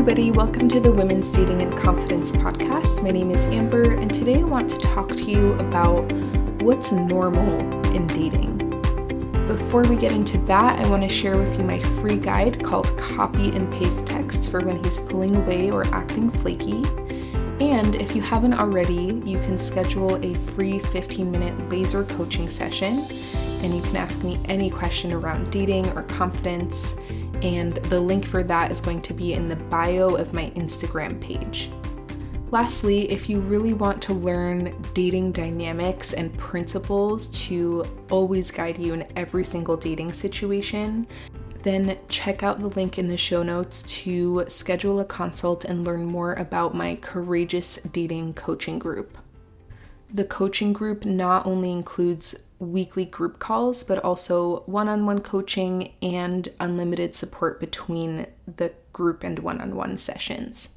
everybody. Welcome to the Women's Dating and Confidence podcast. My name is Amber, and today I want to talk to you about what's normal in dating. Before we get into that, I want to share with you my free guide called Copy and Paste Texts for when he's pulling away or acting flaky. And if you haven't already, you can schedule a free 15 minute laser coaching session, and you can ask me any question around dating or confidence. And the link for that is going to be in the bio of my Instagram page. Lastly, if you really want to learn dating dynamics and principles to always guide you in every single dating situation, then check out the link in the show notes to schedule a consult and learn more about my Courageous Dating Coaching Group. The coaching group not only includes weekly group calls, but also one on one coaching and unlimited support between the group and one on one sessions.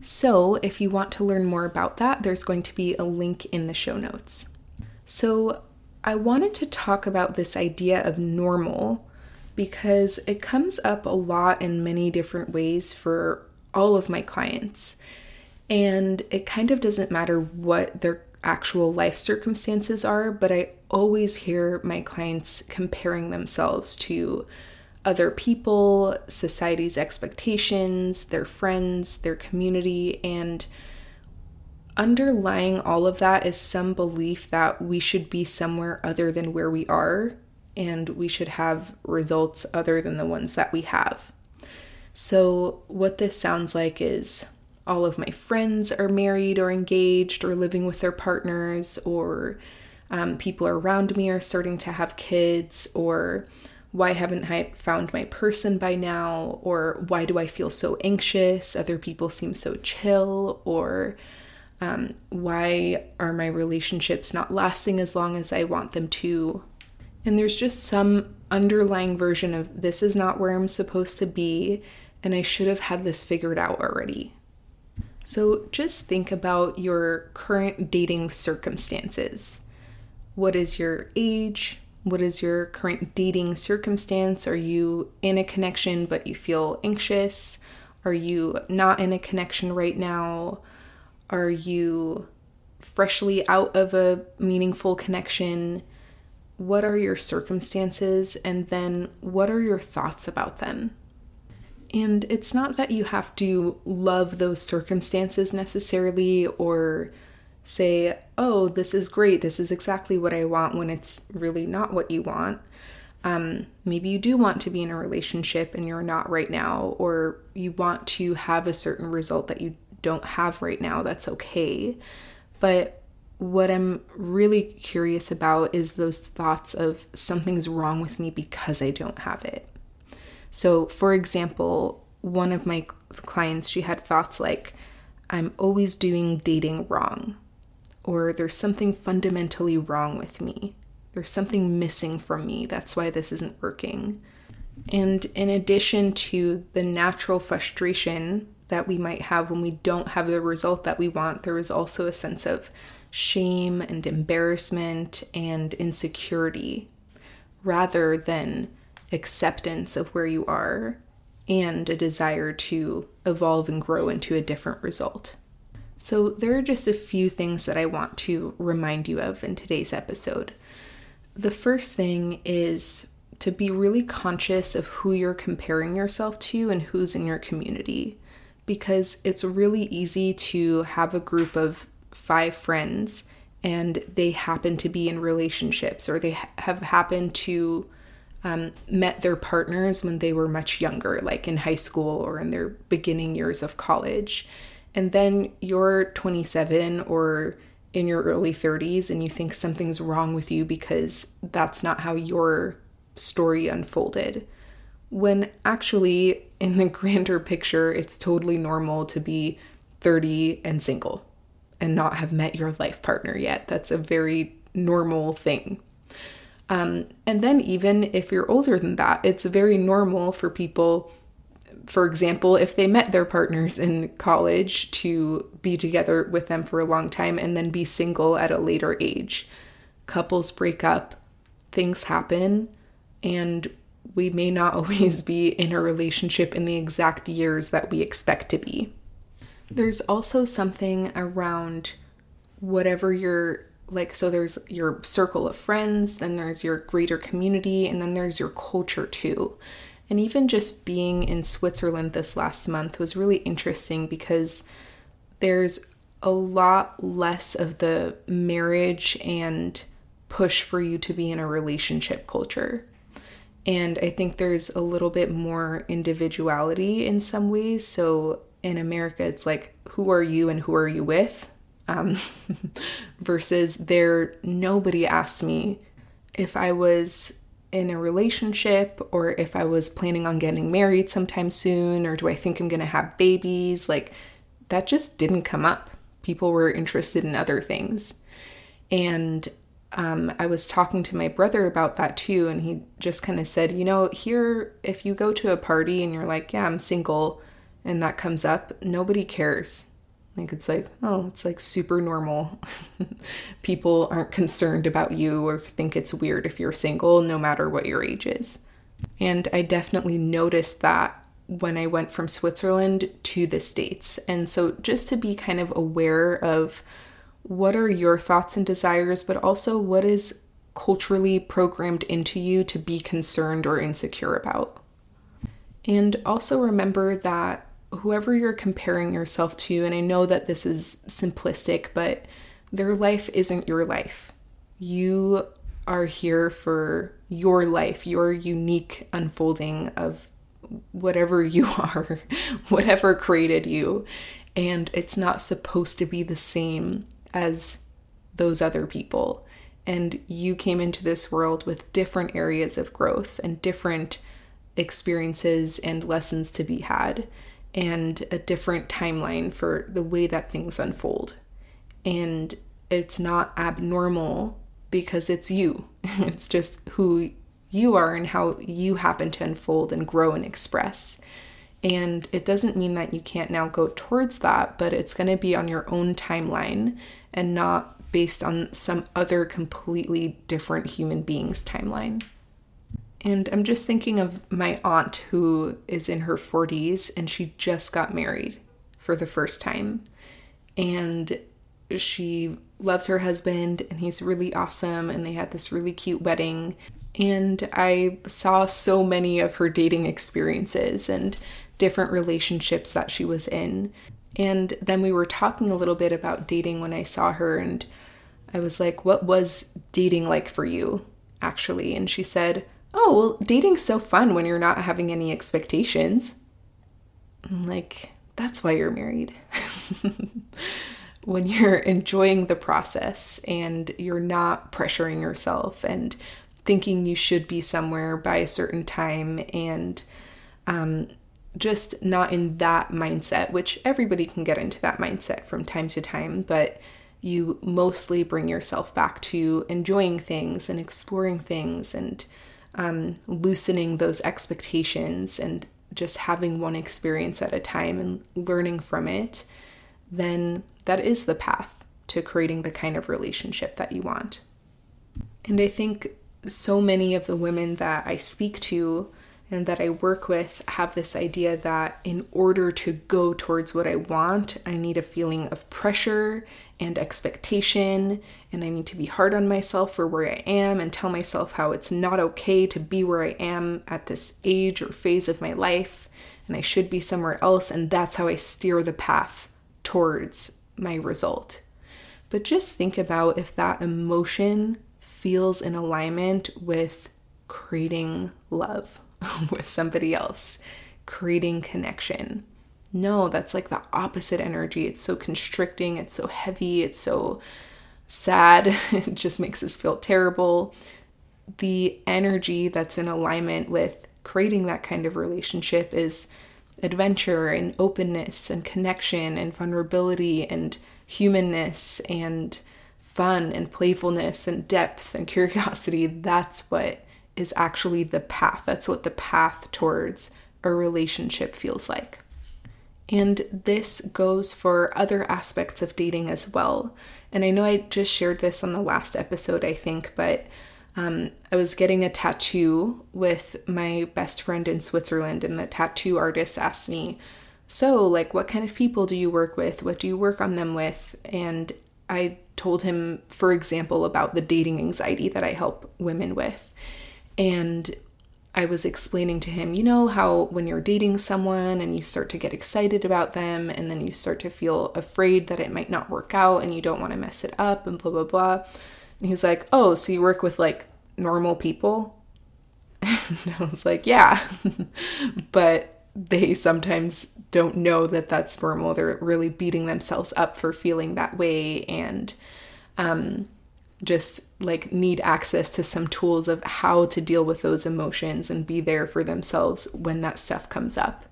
So, if you want to learn more about that, there's going to be a link in the show notes. So, I wanted to talk about this idea of normal because it comes up a lot in many different ways for all of my clients. And it kind of doesn't matter what their actual life circumstances are, but I always hear my clients comparing themselves to other people, society's expectations, their friends, their community, and underlying all of that is some belief that we should be somewhere other than where we are and we should have results other than the ones that we have. So, what this sounds like is all of my friends are married or engaged or living with their partners, or um, people around me are starting to have kids, or why haven't I found my person by now? Or why do I feel so anxious? Other people seem so chill. Or um, why are my relationships not lasting as long as I want them to? And there's just some underlying version of this is not where I'm supposed to be, and I should have had this figured out already. So just think about your current dating circumstances. What is your age? What is your current dating circumstance? Are you in a connection but you feel anxious? Are you not in a connection right now? Are you freshly out of a meaningful connection? what are your circumstances and then what are your thoughts about them? And it's not that you have to love those circumstances necessarily or say, oh, this is great, this is exactly what I want when it's really not what you want. Um, maybe you do want to be in a relationship and you're not right now, or you want to have a certain result that you don't have right now. That's okay. But what I'm really curious about is those thoughts of something's wrong with me because I don't have it. So, for example, one of my clients, she had thoughts like, I'm always doing dating wrong, or there's something fundamentally wrong with me. There's something missing from me. That's why this isn't working. And in addition to the natural frustration that we might have when we don't have the result that we want, there is also a sense of shame and embarrassment and insecurity rather than acceptance of where you are and a desire to evolve and grow into a different result. So, there are just a few things that I want to remind you of in today's episode. The first thing is to be really conscious of who you're comparing yourself to and who's in your community, because it's really easy to have a group of five friends and they happen to be in relationships or they ha- have happened to um, met their partners when they were much younger, like in high school or in their beginning years of college. And then you're 27 or in your early 30s and you think something's wrong with you because that's not how your story unfolded. When actually, in the grander picture, it's totally normal to be 30 and single and not have met your life partner yet. That's a very normal thing. Um, and then, even if you're older than that, it's very normal for people, for example, if they met their partners in college, to be together with them for a long time and then be single at a later age. Couples break up, things happen, and we may not always be in a relationship in the exact years that we expect to be. There's also something around whatever your like so there's your circle of friends, then there's your greater community, and then there's your culture too. And even just being in Switzerland this last month was really interesting because there's a lot less of the marriage and push for you to be in a relationship culture. And I think there's a little bit more individuality in some ways. So in America, it's like, who are you and who are you with? Um, versus there, nobody asked me if I was in a relationship or if I was planning on getting married sometime soon or do I think I'm going to have babies. Like, that just didn't come up. People were interested in other things. And um, I was talking to my brother about that too, and he just kind of said, you know, here, if you go to a party and you're like, yeah, I'm single, and that comes up, nobody cares. Like, it's like, oh, it's like super normal. People aren't concerned about you or think it's weird if you're single, no matter what your age is. And I definitely noticed that when I went from Switzerland to the States. And so, just to be kind of aware of what are your thoughts and desires, but also what is culturally programmed into you to be concerned or insecure about. And also remember that whoever you're comparing yourself to, and I know that this is simplistic, but their life isn't your life. You are here for your life, your unique unfolding of whatever you are, whatever created you. And it's not supposed to be the same as those other people. And you came into this world with different areas of growth and different experiences and lessons to be had, and a different timeline for the way that things unfold. And it's not abnormal because it's you, it's just who you are and how you happen to unfold and grow and express. And it doesn't mean that you can't now go towards that, but it's going to be on your own timeline and not based on some other completely different human being's timeline. And I'm just thinking of my aunt who is in her 40s and she just got married for the first time. And she loves her husband and he's really awesome and they had this really cute wedding. And I saw so many of her dating experiences and different relationships that she was in. And then we were talking a little bit about dating when I saw her, and I was like, What was dating like for you, actually? And she said, Oh, well, dating's so fun when you're not having any expectations. I'm like, That's why you're married. when you're enjoying the process and you're not pressuring yourself and thinking you should be somewhere by a certain time and um, just not in that mindset, which everybody can get into that mindset from time to time, but you mostly bring yourself back to enjoying things and exploring things and um, loosening those expectations and just having one experience at a time and learning from it, then that is the path to creating the kind of relationship that you want. And I think so many of the women that I speak to and that I work with have this idea that in order to go towards what I want, I need a feeling of pressure and expectation, and I need to be hard on myself for where I am and tell myself how it's not okay to be where I am at this age or phase of my life, and I should be somewhere else, and that's how I steer the path towards my result. But just think about if that emotion feels in alignment with creating love with somebody else, creating connection. No, that's like the opposite energy. It's so constricting, it's so heavy, it's so sad, it just makes us feel terrible. The energy that's in alignment with creating that kind of relationship is adventure and openness and connection and vulnerability and humanness and fun and playfulness and depth and curiosity. That's what is actually the path. That's what the path towards a relationship feels like. And this goes for other aspects of dating as well. And I know I just shared this on the last episode, I think, but Um, I was getting a tattoo with my best friend in Switzerland, and the tattoo artist asked me, So, like, what kind of people do you work with? What do you work on them with? And I told him, for example, about the dating anxiety that I help women with. And I was explaining to him, you know, how when you're dating someone and you start to get excited about them and then you start to feel afraid that it might not work out and you don't want to mess it up and blah, blah, blah. And he was like, oh, so you work with like normal people? and I was like, yeah. but they sometimes don't know that that's normal. They're really beating themselves up for feeling that way and um, just like need access to some tools of how to deal with those emotions and be there for themselves when that stuff comes up.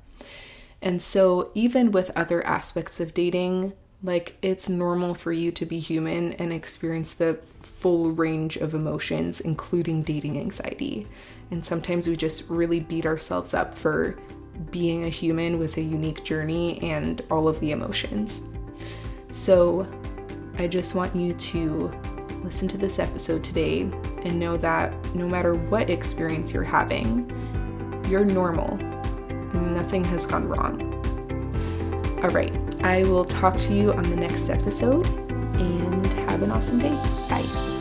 And so, even with other aspects of dating, like it's normal for you to be human and experience the full range of emotions, including dating anxiety. And sometimes we just really beat ourselves up for being a human with a unique journey and all of the emotions. So, I just want you to listen to this episode today and know that no matter what experience you're having, you're normal. Nothing has gone wrong. All right, I will talk to you on the next episode and have an awesome day. Bye.